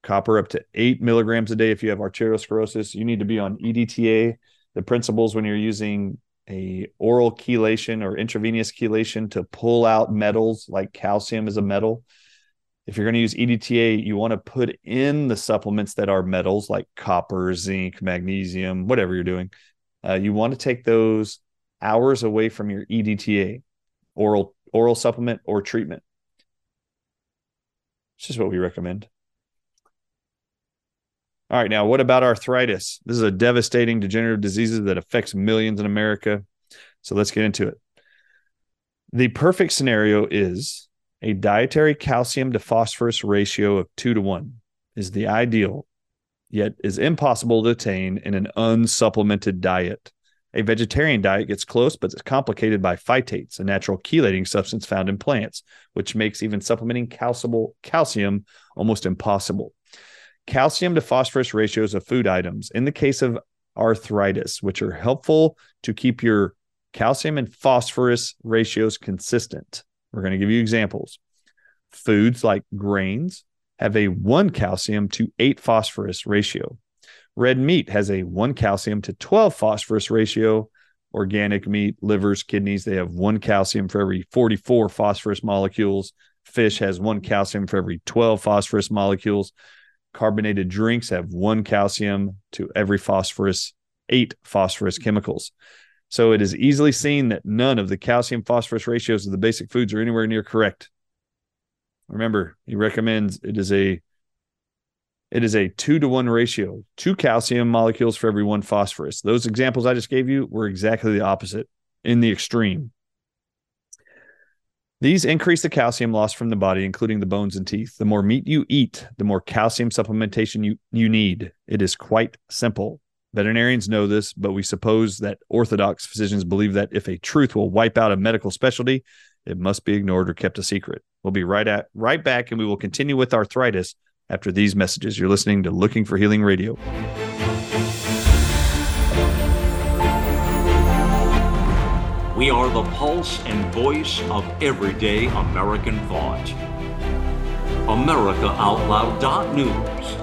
Copper up to eight milligrams a day if you have arteriosclerosis. You need to be on EDTA. The principles when you're using a oral chelation or intravenous chelation to pull out metals like calcium is a metal. If you're going to use EDTA, you want to put in the supplements that are metals like copper, zinc, magnesium, whatever you're doing. Uh, you want to take those hours away from your EDTA oral oral supplement or treatment. It's just what we recommend. All right, now what about arthritis? This is a devastating degenerative disease that affects millions in America. So let's get into it. The perfect scenario is a dietary calcium to phosphorus ratio of two to one is the ideal, yet is impossible to attain in an unsupplemented diet. A vegetarian diet gets close, but it's complicated by phytates, a natural chelating substance found in plants, which makes even supplementing calcium, almost impossible. Calcium to phosphorus ratios of food items in the case of arthritis, which are helpful to keep your calcium and phosphorus ratios consistent. We're going to give you examples. Foods like grains have a 1 calcium to 8 phosphorus ratio. Red meat has a 1 calcium to 12 phosphorus ratio. Organic meat, livers, kidneys, they have 1 calcium for every 44 phosphorus molecules. Fish has 1 calcium for every 12 phosphorus molecules. Carbonated drinks have 1 calcium to every phosphorus, 8 phosphorus chemicals. So it is easily seen that none of the calcium phosphorus ratios of the basic foods are anywhere near correct. Remember, he recommends it is a it is a two to one ratio, two calcium molecules for every one phosphorus. Those examples I just gave you were exactly the opposite in the extreme. These increase the calcium loss from the body, including the bones and teeth. The more meat you eat, the more calcium supplementation you, you need. It is quite simple. Veterinarians know this, but we suppose that orthodox physicians believe that if a truth will wipe out a medical specialty, it must be ignored or kept a secret. We'll be right at right back and we will continue with arthritis after these messages. You're listening to Looking for Healing Radio. We are the pulse and voice of everyday American thought. AmericaOutloud.news,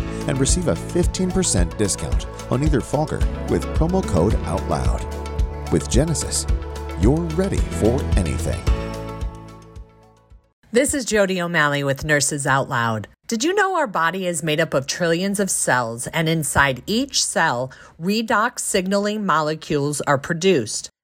and receive a 15% discount on either fogger with promo code OUTLOUD. With Genesis, you're ready for anything. This is Jodi O'Malley with Nurses Out Loud. Did you know our body is made up of trillions of cells, and inside each cell, redox signaling molecules are produced?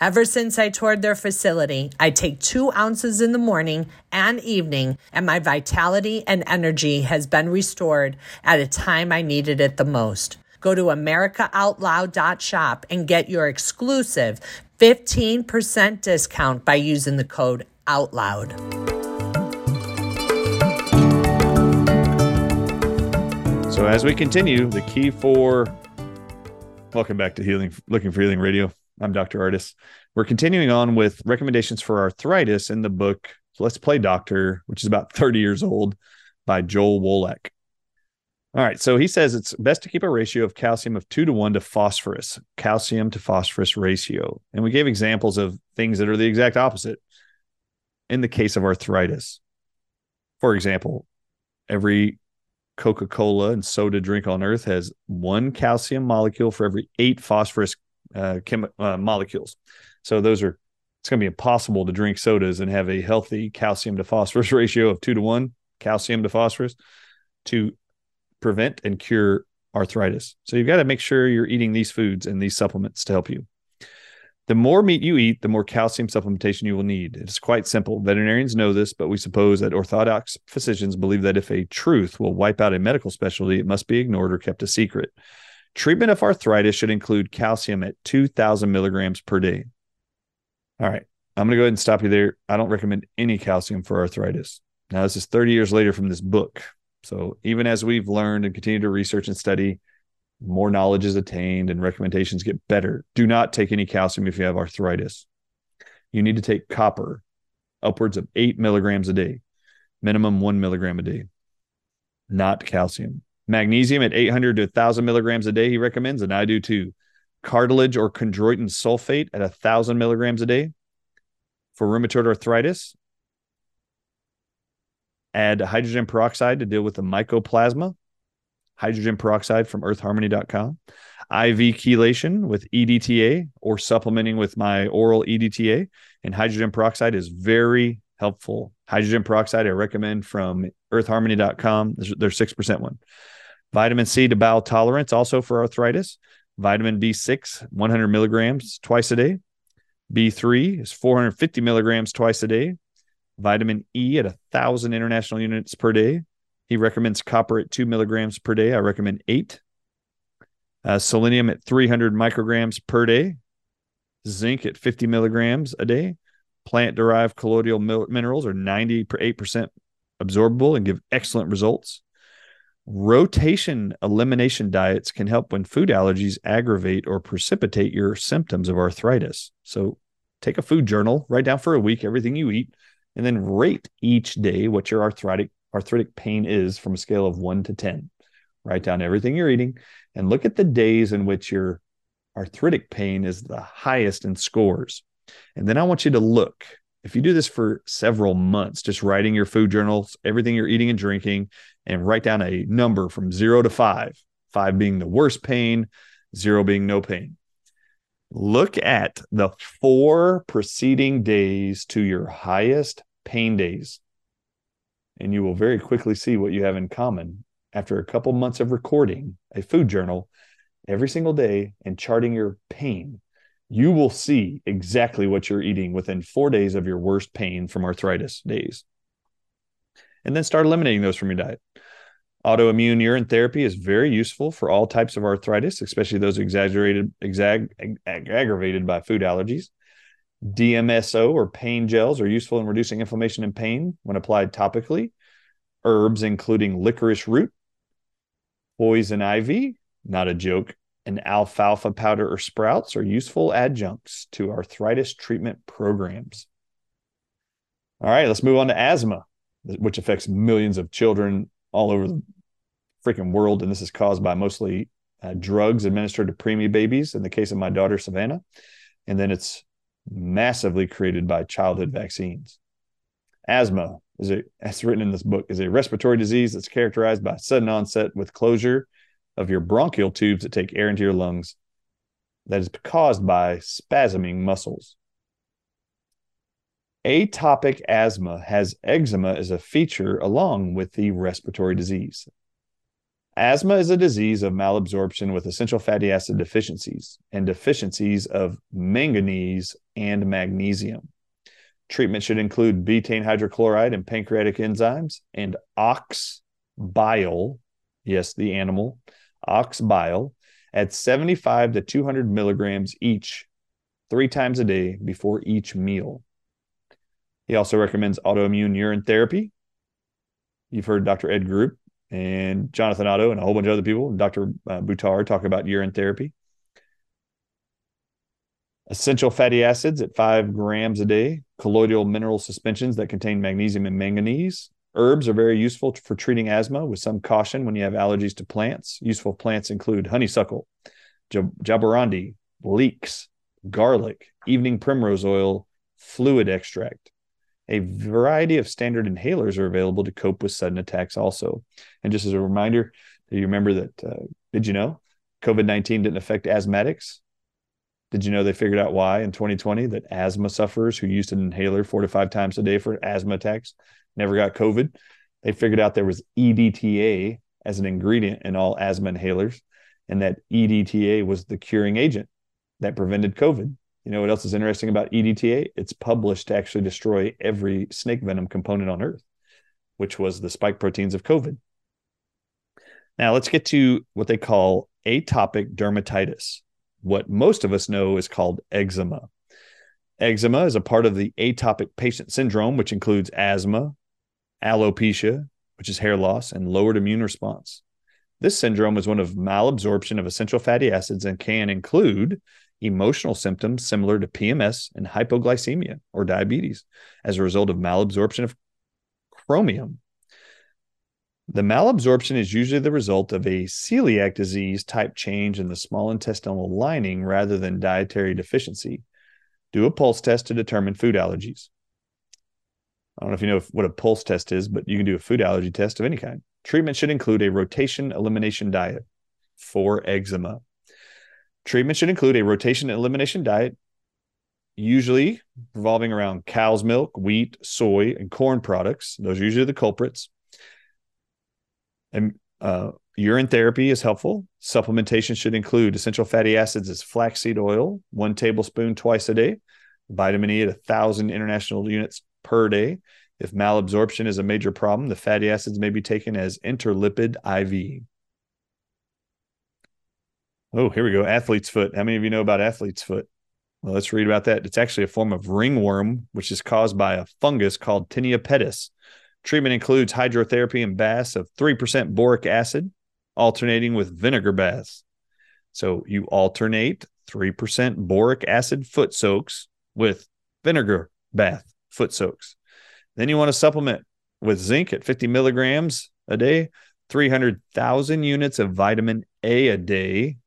Ever since I toured their facility, I take two ounces in the morning and evening, and my vitality and energy has been restored at a time I needed it the most. Go to AmericaOutloud.shop and get your exclusive 15% discount by using the code OUTLOUD. So as we continue, the key for welcome back to healing, looking for healing radio. I'm Dr. Ardis. We're continuing on with recommendations for arthritis in the book Let's Play Doctor, which is about 30 years old by Joel Wallach. All right. So he says it's best to keep a ratio of calcium of two to one to phosphorus, calcium to phosphorus ratio. And we gave examples of things that are the exact opposite in the case of arthritis. For example, every Coca Cola and soda drink on Earth has one calcium molecule for every eight phosphorus uh, chem- uh, molecules. So those are it's going to be impossible to drink sodas and have a healthy calcium to phosphorus ratio of two to one calcium to phosphorus to prevent and cure arthritis. So you've got to make sure you're eating these foods and these supplements to help you. The more meat you eat, the more calcium supplementation you will need. It's quite simple. Veterinarians know this, but we suppose that orthodox physicians believe that if a truth will wipe out a medical specialty, it must be ignored or kept a secret. Treatment of arthritis should include calcium at 2,000 milligrams per day. All right, I'm going to go ahead and stop you there. I don't recommend any calcium for arthritis. Now, this is 30 years later from this book. So, even as we've learned and continue to research and study, more knowledge is attained and recommendations get better. Do not take any calcium if you have arthritis. You need to take copper, upwards of eight milligrams a day, minimum one milligram a day, not calcium. Magnesium at 800 to 1,000 milligrams a day, he recommends, and I do too. Cartilage or chondroitin sulfate at 1,000 milligrams a day. For rheumatoid arthritis, add hydrogen peroxide to deal with the mycoplasma hydrogen peroxide from earthharmony.com, IV chelation with EDTA or supplementing with my oral EDTA. And hydrogen peroxide is very helpful. Hydrogen peroxide I recommend from earthharmony.com. Their 6% one. Vitamin C to bowel tolerance, also for arthritis. Vitamin B6, 100 milligrams twice a day. B3 is 450 milligrams twice a day. Vitamin E at 1,000 international units per day. He recommends copper at two milligrams per day. I recommend eight. Uh, selenium at 300 micrograms per day. Zinc at 50 milligrams a day. Plant derived colloidal minerals are 98% absorbable and give excellent results. Rotation elimination diets can help when food allergies aggravate or precipitate your symptoms of arthritis. So take a food journal, write down for a week everything you eat, and then rate each day what your arthritic arthritic pain is from a scale of one to 10. Write down everything you're eating and look at the days in which your arthritic pain is the highest in scores. And then I want you to look. If you do this for several months, just writing your food journals, everything you're eating and drinking, and write down a number from zero to five, five being the worst pain, zero being no pain. Look at the four preceding days to your highest pain days and you will very quickly see what you have in common after a couple months of recording a food journal every single day and charting your pain you will see exactly what you're eating within four days of your worst pain from arthritis days. And then start eliminating those from your diet. Autoimmune urine therapy is very useful for all types of arthritis especially those exaggerated exag, aggravated by food allergies. DMSO or pain gels are useful in reducing inflammation and pain when applied topically. Herbs, including licorice root, poison ivy, not a joke, and alfalfa powder or sprouts are useful adjuncts to arthritis treatment programs. All right, let's move on to asthma, which affects millions of children all over the freaking world. And this is caused by mostly uh, drugs administered to preemie babies, in the case of my daughter, Savannah. And then it's massively created by childhood vaccines. Asthma, is a, as written in this book, is a respiratory disease that's characterized by sudden onset with closure of your bronchial tubes that take air into your lungs that is caused by spasming muscles. Atopic asthma has eczema as a feature along with the respiratory disease. Asthma is a disease of malabsorption with essential fatty acid deficiencies and deficiencies of manganese and magnesium. Treatment should include betaine hydrochloride and pancreatic enzymes and ox bile, yes, the animal, ox bile, at 75 to 200 milligrams each, three times a day before each meal. He also recommends autoimmune urine therapy. You've heard Dr. Ed Group and Jonathan Otto and a whole bunch of other people, Dr. Uh, Buttar, talk about urine therapy. Essential fatty acids at five grams a day, colloidal mineral suspensions that contain magnesium and manganese. Herbs are very useful for treating asthma with some caution when you have allergies to plants. Useful plants include honeysuckle, jaborandi, leeks, garlic, evening primrose oil, fluid extract. A variety of standard inhalers are available to cope with sudden attacks also. And just as a reminder, do you remember that? Uh, did you know COVID 19 didn't affect asthmatics? Did you know they figured out why in 2020 that asthma sufferers who used an inhaler four to five times a day for asthma attacks never got COVID? They figured out there was EDTA as an ingredient in all asthma inhalers, and that EDTA was the curing agent that prevented COVID. You know what else is interesting about EDTA? It's published to actually destroy every snake venom component on Earth, which was the spike proteins of COVID. Now let's get to what they call atopic dermatitis. What most of us know is called eczema. Eczema is a part of the atopic patient syndrome, which includes asthma, alopecia, which is hair loss, and lowered immune response. This syndrome is one of malabsorption of essential fatty acids and can include emotional symptoms similar to PMS and hypoglycemia or diabetes as a result of malabsorption of chromium. The malabsorption is usually the result of a celiac disease type change in the small intestinal lining rather than dietary deficiency. Do a pulse test to determine food allergies. I don't know if you know what a pulse test is, but you can do a food allergy test of any kind. Treatment should include a rotation elimination diet for eczema. Treatment should include a rotation elimination diet, usually revolving around cow's milk, wheat, soy, and corn products. Those are usually the culprits. And uh, urine therapy is helpful. Supplementation should include essential fatty acids as flaxseed oil, one tablespoon twice a day, vitamin E at thousand international units per day. If malabsorption is a major problem, the fatty acids may be taken as intralipid IV. Oh, here we go. Athlete's foot. How many of you know about athlete's foot? Well, let's read about that. It's actually a form of ringworm, which is caused by a fungus called Tinea pedis. Treatment includes hydrotherapy and baths of 3% boric acid, alternating with vinegar baths. So you alternate 3% boric acid foot soaks with vinegar bath foot soaks. Then you want to supplement with zinc at 50 milligrams a day, 300,000 units of vitamin A a day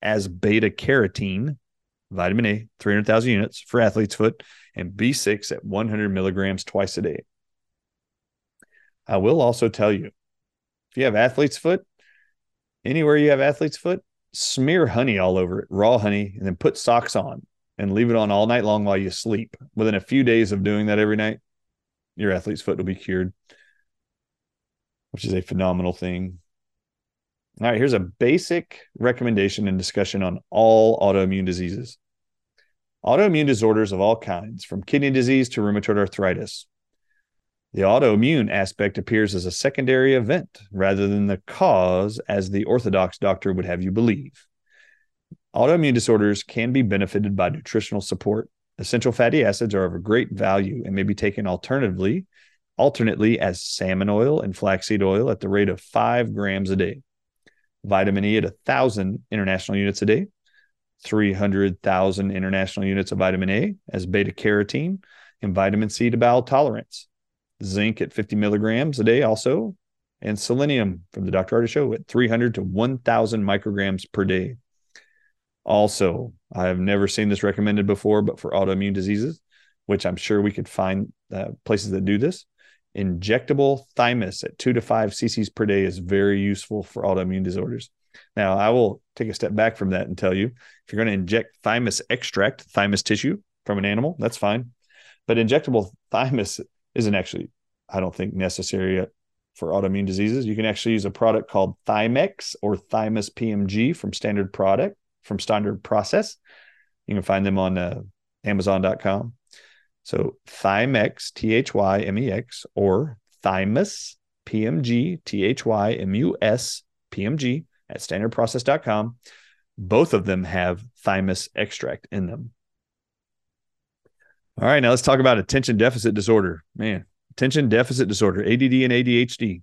as beta carotene, vitamin A, 300,000 units for athlete's foot, and B6 at 100 milligrams twice a day. I will also tell you if you have athlete's foot, anywhere you have athlete's foot, smear honey all over it, raw honey, and then put socks on and leave it on all night long while you sleep. Within a few days of doing that every night, your athlete's foot will be cured, which is a phenomenal thing. All right, here's a basic recommendation and discussion on all autoimmune diseases. Autoimmune disorders of all kinds, from kidney disease to rheumatoid arthritis. The autoimmune aspect appears as a secondary event rather than the cause, as the orthodox doctor would have you believe. Autoimmune disorders can be benefited by nutritional support. Essential fatty acids are of great value and may be taken alternatively, alternately as salmon oil and flaxseed oil at the rate of five grams a day vitamin E at 1,000 international units a day, 300,000 international units of vitamin A as beta carotene, and vitamin C to bowel tolerance. Zinc at 50 milligrams a day, also, and selenium from the Dr. Ardis Show at 300 to 1,000 micrograms per day. Also, I have never seen this recommended before, but for autoimmune diseases, which I'm sure we could find uh, places that do this, Injectable thymus at two to five cc's per day is very useful for autoimmune disorders. Now, I will take a step back from that and tell you if you're going to inject thymus extract, thymus tissue from an animal, that's fine. But injectable thymus isn't actually, I don't think, necessary for autoimmune diseases. You can actually use a product called Thymex or Thymus PMG from Standard Product, from Standard Process. You can find them on uh, Amazon.com. So Thymex, T H Y M E X, or Thymus, P M G, T H Y M U S, P M G at standardprocess.com. Both of them have thymus extract in them. All right, now let's talk about attention deficit disorder. Man, attention deficit disorder, ADD and ADHD.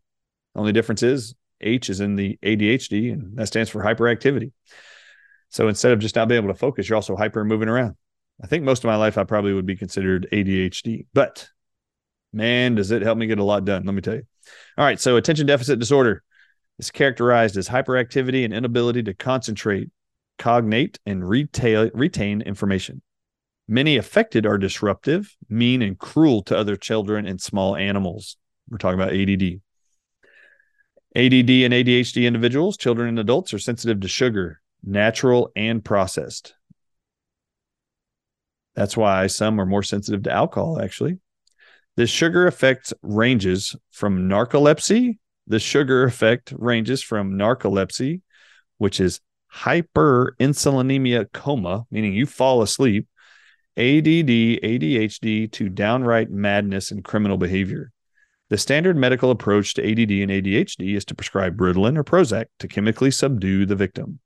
Only difference is H is in the ADHD, and that stands for hyperactivity. So instead of just not being able to focus, you're also hyper moving around. I think most of my life I probably would be considered ADHD, but man, does it help me get a lot done. Let me tell you. All right. So attention deficit disorder is characterized as hyperactivity and inability to concentrate, cognate, and retail, retain information. Many affected are disruptive, mean, and cruel to other children and small animals. We're talking about ADD. ADD and ADHD individuals, children and adults, are sensitive to sugar, natural and processed. That's why some are more sensitive to alcohol, actually. The sugar effect ranges from narcolepsy. The sugar effect ranges from narcolepsy, which is hyperinsulinemia coma, meaning you fall asleep, ADD, ADHD, to downright madness and criminal behavior. The standard medical approach to ADD and ADHD is to prescribe Ritalin or Prozac to chemically subdue the victim.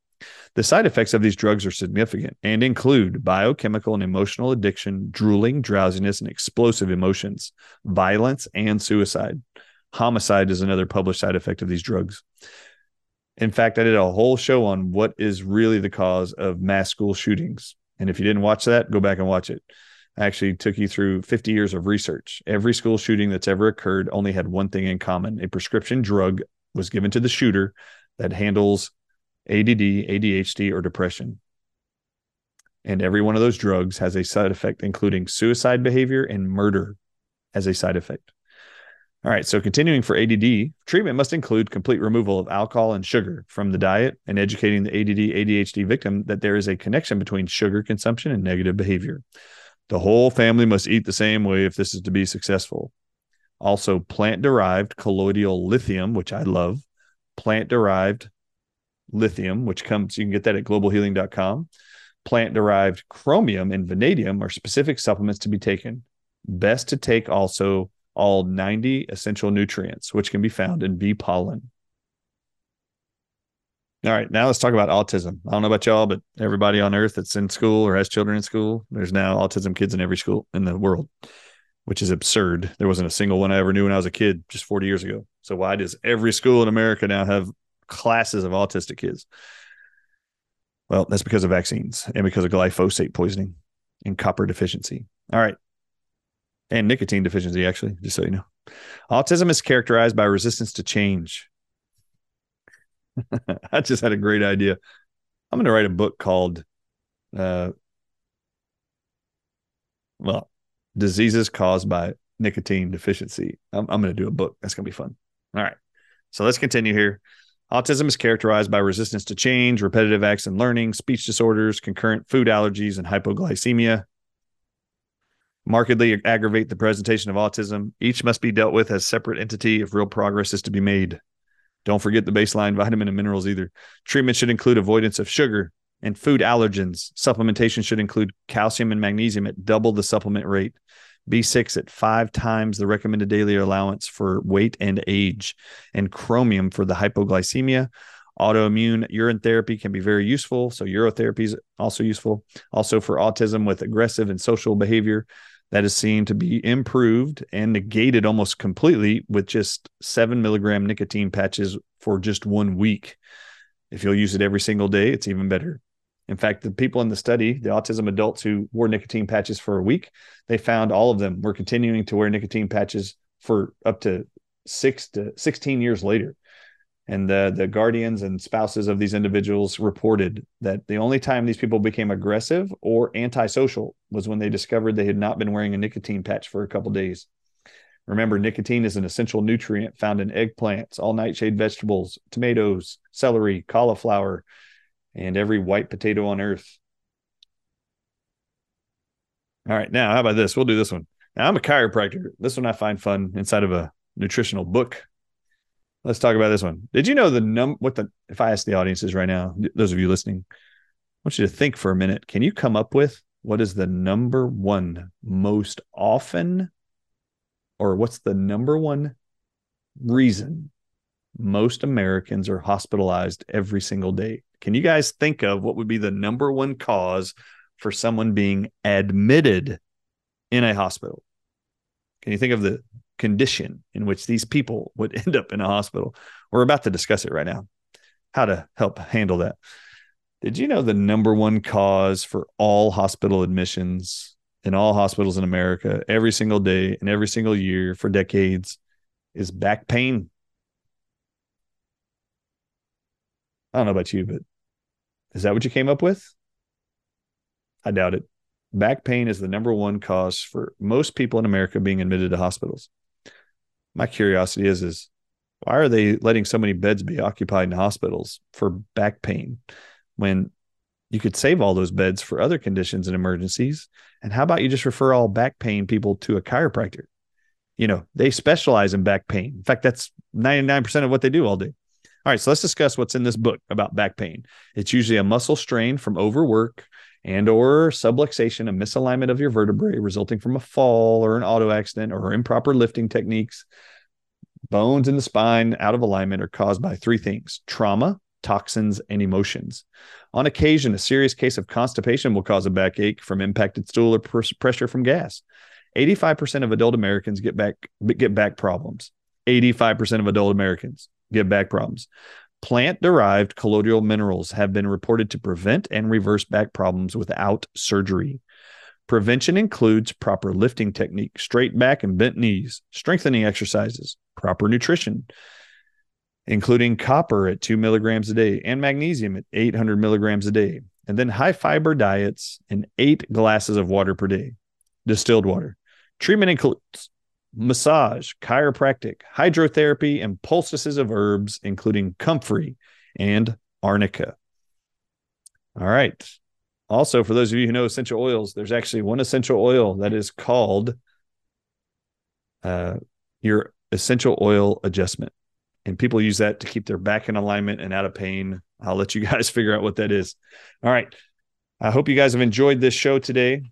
The side effects of these drugs are significant and include biochemical and emotional addiction, drooling, drowsiness, and explosive emotions, violence, and suicide. Homicide is another published side effect of these drugs. In fact, I did a whole show on what is really the cause of mass school shootings. And if you didn't watch that, go back and watch it. I actually took you through 50 years of research. Every school shooting that's ever occurred only had one thing in common a prescription drug was given to the shooter that handles ADD, ADHD, or depression. And every one of those drugs has a side effect, including suicide behavior and murder as a side effect. All right, so continuing for ADD, treatment must include complete removal of alcohol and sugar from the diet and educating the ADD ADHD victim that there is a connection between sugar consumption and negative behavior. The whole family must eat the same way if this is to be successful. Also, plant derived colloidal lithium, which I love, plant derived lithium, which comes, you can get that at globalhealing.com. Plant derived chromium and vanadium are specific supplements to be taken. Best to take also all 90 essential nutrients, which can be found in bee pollen. All right, now let's talk about autism. I don't know about y'all, but everybody on earth that's in school or has children in school, there's now autism kids in every school in the world, which is absurd. There wasn't a single one I ever knew when I was a kid just 40 years ago. So why does every school in America now have classes of autistic kids. Well, that's because of vaccines and because of glyphosate poisoning and copper deficiency. All right. And nicotine deficiency, actually, just so you know. Autism is characterized by resistance to change. I just had a great idea. I'm going to write a book called, uh, well, diseases caused by nicotine deficiency. I'm, I'm going to do a book. That's going to be fun. All right. So let's continue here. Autism is characterized by resistance to change, repetitive acts and learning, speech disorders, concurrent food allergies, and hypoglycemia. Markedly aggravate the presentation of autism. Each must be dealt with as separate entity if real progress is to be made. Don't forget the baseline vitamin and minerals either. Treatment should include avoidance of sugar and food allergens. Supplementation should include calcium and magnesium at double the supplement rate. B6 at five times the recommended daily allowance for weight and age, and chromium for the hypoglycemia. Autoimmune urine therapy can be very useful. So, urotherapy is also useful. Also, for autism with aggressive and social behavior, that is seen to be improved and negated almost completely with just seven milligram nicotine patches for just one week. If you'll use it every single day, it's even better. In fact, the people in the study, the autism adults who wore nicotine patches for a week, they found all of them were continuing to wear nicotine patches for up to six to 16 years later. And the, the guardians and spouses of these individuals reported that the only time these people became aggressive or antisocial was when they discovered they had not been wearing a nicotine patch for a couple days. Remember, nicotine is an essential nutrient found in eggplants, all nightshade vegetables, tomatoes, celery, cauliflower, and every white potato on earth. All right, now how about this? We'll do this one. Now, I'm a chiropractor. This one I find fun inside of a nutritional book. Let's talk about this one. Did you know the num what the if I ask the audiences right now, those of you listening, I want you to think for a minute. Can you come up with what is the number one most often or what's the number one reason most Americans are hospitalized every single day? Can you guys think of what would be the number one cause for someone being admitted in a hospital? Can you think of the condition in which these people would end up in a hospital? We're about to discuss it right now. How to help handle that. Did you know the number one cause for all hospital admissions in all hospitals in America every single day and every single year for decades is back pain? I don't know about you, but is that what you came up with? I doubt it. Back pain is the number one cause for most people in America being admitted to hospitals. My curiosity is is why are they letting so many beds be occupied in hospitals for back pain when you could save all those beds for other conditions and emergencies? And how about you just refer all back pain people to a chiropractor? You know, they specialize in back pain. In fact, that's 99% of what they do all day. All right, so let's discuss what's in this book about back pain. It's usually a muscle strain from overwork and or subluxation, a misalignment of your vertebrae resulting from a fall or an auto accident or improper lifting techniques. Bones in the spine out of alignment are caused by three things: trauma, toxins, and emotions. On occasion, a serious case of constipation will cause a backache from impacted stool or pressure from gas. 85% of adult Americans get back get back problems. 85% of adult Americans get back problems. Plant derived colloidal minerals have been reported to prevent and reverse back problems without surgery. Prevention includes proper lifting technique, straight back and bent knees, strengthening exercises, proper nutrition, including copper at two milligrams a day and magnesium at 800 milligrams a day, and then high fiber diets and eight glasses of water per day, distilled water. Treatment includes massage, chiropractic, hydrotherapy, and poultices of herbs, including comfrey and arnica. All right. Also, for those of you who know essential oils, there's actually one essential oil that is called uh, your essential oil adjustment. And people use that to keep their back in alignment and out of pain. I'll let you guys figure out what that is. All right. I hope you guys have enjoyed this show today.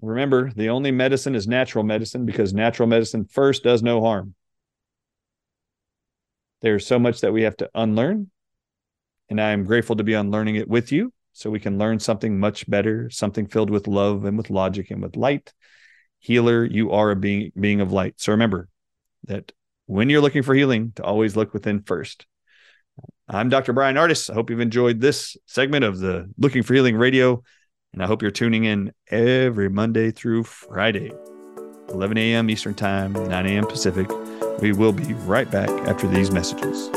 Remember, the only medicine is natural medicine because natural medicine first does no harm. There's so much that we have to unlearn. And I am grateful to be unlearning it with you so we can learn something much better, something filled with love and with logic and with light. Healer, you are a being, being of light. So remember that when you're looking for healing, to always look within first. I'm Dr. Bryan Ardis. I hope you've enjoyed this segment of the Looking for Healing Radio. And I hope you're tuning in every Monday through Friday, 11 a.m. Eastern Time, 9 a.m. Pacific. We will be right back after these messages.